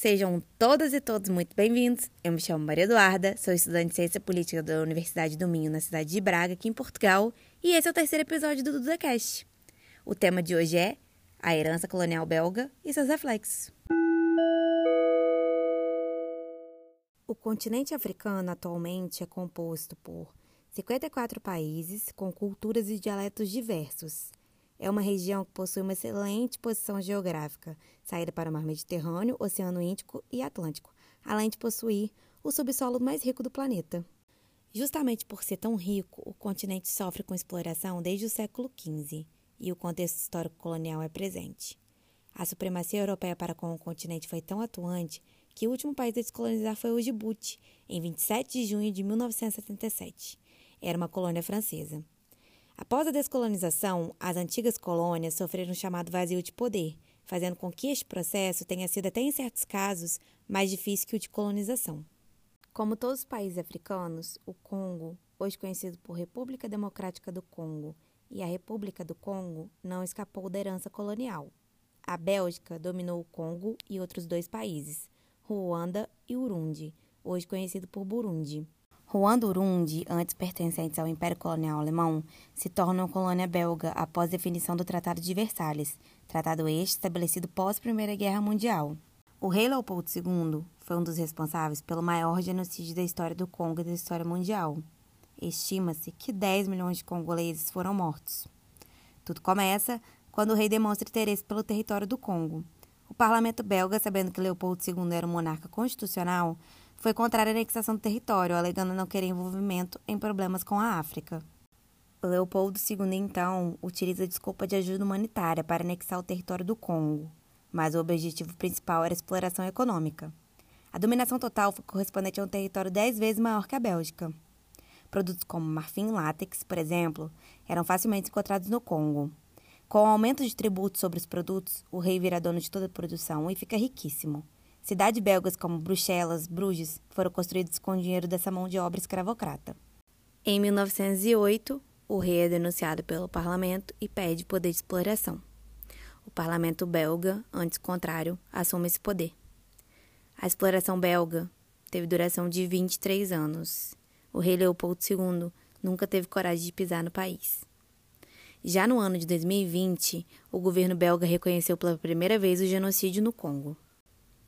Sejam todas e todos muito bem-vindos. Eu me chamo Maria Eduarda, sou estudante de Ciência Política da Universidade do Minho, na cidade de Braga, aqui em Portugal, e esse é o terceiro episódio do DudaCast. O tema de hoje é a herança colonial belga e seus reflexos. O continente africano atualmente é composto por 54 países com culturas e dialetos diversos. É uma região que possui uma excelente posição geográfica, saída para o mar Mediterrâneo, Oceano Índico e Atlântico, além de possuir o subsolo mais rico do planeta. Justamente por ser tão rico, o continente sofre com exploração desde o século XV e o contexto histórico colonial é presente. A supremacia europeia para com o continente foi tão atuante que o último país a descolonizar foi o Djibouti, em 27 de junho de 1977. Era uma colônia francesa. Após a descolonização, as antigas colônias sofreram um chamado vazio de poder, fazendo com que este processo tenha sido, até em certos casos, mais difícil que o de colonização. Como todos os países africanos, o Congo, hoje conhecido por República Democrática do Congo, e a República do Congo não escapou da herança colonial. A Bélgica dominou o Congo e outros dois países, Ruanda e Urundi, hoje conhecido por Burundi. Ruanda e Urundi, antes pertencentes ao Império Colonial Alemão, se tornam colônia belga após definição do Tratado de Versalhes, tratado este estabelecido pós Primeira Guerra Mundial. O rei Leopoldo II foi um dos responsáveis pelo maior genocídio da história do Congo e da história mundial. Estima-se que 10 milhões de congoleses foram mortos. Tudo começa quando o rei demonstra interesse pelo território do Congo. O parlamento belga, sabendo que Leopoldo II era um monarca constitucional, foi contrário à anexação do território, alegando não querer envolvimento em problemas com a África. Leopoldo II, então, utiliza a desculpa de ajuda humanitária para anexar o território do Congo, mas o objetivo principal era a exploração econômica. A dominação total foi correspondente a um território dez vezes maior que a Bélgica. Produtos como marfim e látex, por exemplo, eram facilmente encontrados no Congo. Com o aumento de tributos sobre os produtos, o rei vira dono de toda a produção e fica riquíssimo. Cidades belgas como Bruxelas, Bruges foram construídas com o dinheiro dessa mão de obra escravocrata. Em 1908, o rei é denunciado pelo parlamento e pede poder de exploração. O parlamento belga, antes contrário, assume esse poder. A exploração belga teve duração de 23 anos. O rei Leopoldo II nunca teve coragem de pisar no país. Já no ano de 2020, o governo belga reconheceu pela primeira vez o genocídio no Congo.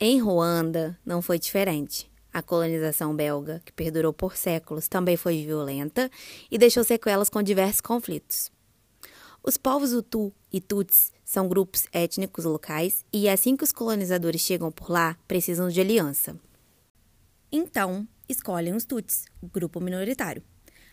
Em Ruanda, não foi diferente. A colonização belga, que perdurou por séculos, também foi violenta e deixou sequelas com diversos conflitos. Os povos Hutu e Tutsi são grupos étnicos locais e, assim que os colonizadores chegam por lá, precisam de aliança. Então, escolhem os Tutsis, o grupo minoritário.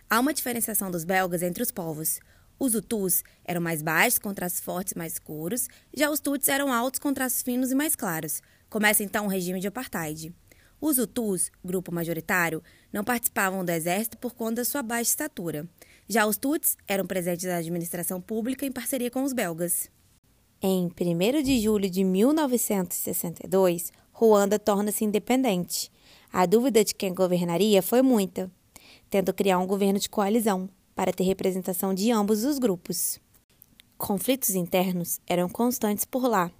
Há uma diferenciação dos belgas entre os povos. Os Hutus eram mais baixos, com traços fortes mais escuros, já os Tutsis eram altos, com traços finos e mais claros. Começa então o regime de apartheid. Os Hutus, grupo majoritário, não participavam do exército por conta da sua baixa estatura. Já os Tuts eram presentes da administração pública em parceria com os belgas. Em 1 de julho de 1962, Ruanda torna-se independente. A dúvida de quem governaria foi muita, tendo criar um governo de coalizão para ter representação de ambos os grupos. Conflitos internos eram constantes por lá,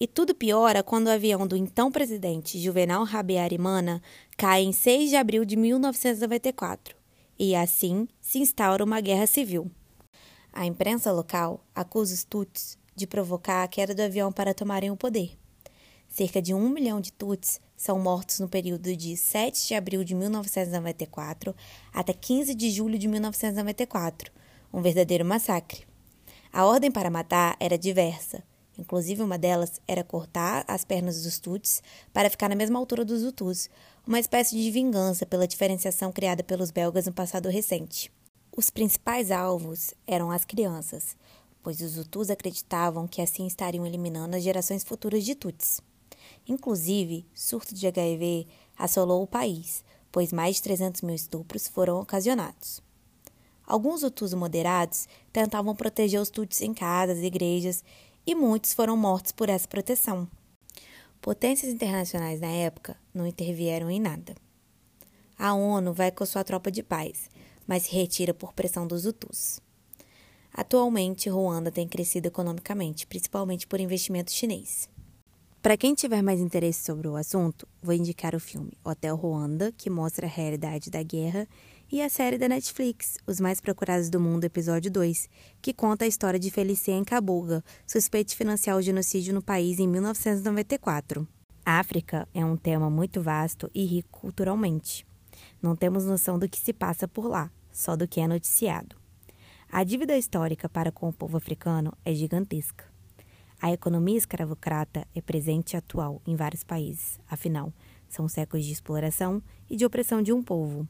e tudo piora quando o avião do então presidente Juvenal Habyarimana cai em 6 de abril de 1994, e assim se instaura uma guerra civil. A imprensa local acusa os Tuts de provocar a queda do avião para tomarem o poder. Cerca de um milhão de Tuts são mortos no período de 7 de abril de 1994 até 15 de julho de 1994, um verdadeiro massacre. A ordem para matar era diversa Inclusive, uma delas era cortar as pernas dos Tuts para ficar na mesma altura dos Hutus, uma espécie de vingança pela diferenciação criada pelos belgas no passado recente. Os principais alvos eram as crianças, pois os Hutus acreditavam que assim estariam eliminando as gerações futuras de Tuts. Inclusive, surto de HIV assolou o país, pois mais de 300 mil estupros foram ocasionados. Alguns Hutus moderados tentavam proteger os Tuts em casas, igrejas e muitos foram mortos por essa proteção. Potências internacionais na época não intervieram em nada. A ONU vai com sua tropa de paz, mas se retira por pressão dos Hutus. Atualmente, Ruanda tem crescido economicamente, principalmente por investimento chinês. Para quem tiver mais interesse sobre o assunto, vou indicar o filme Hotel Ruanda, que mostra a realidade da guerra, e a série da Netflix, Os Mais Procurados do Mundo, episódio 2, que conta a história de Felicien Kabuga, suspeito de financiar o genocídio no país em 1994. A África é um tema muito vasto e rico culturalmente. Não temos noção do que se passa por lá, só do que é noticiado. A dívida histórica para com o povo africano é gigantesca. A economia escravocrata é presente e atual em vários países, afinal, são séculos de exploração e de opressão de um povo.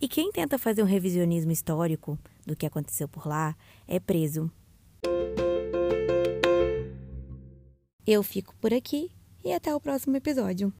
E quem tenta fazer um revisionismo histórico do que aconteceu por lá é preso. Eu fico por aqui e até o próximo episódio.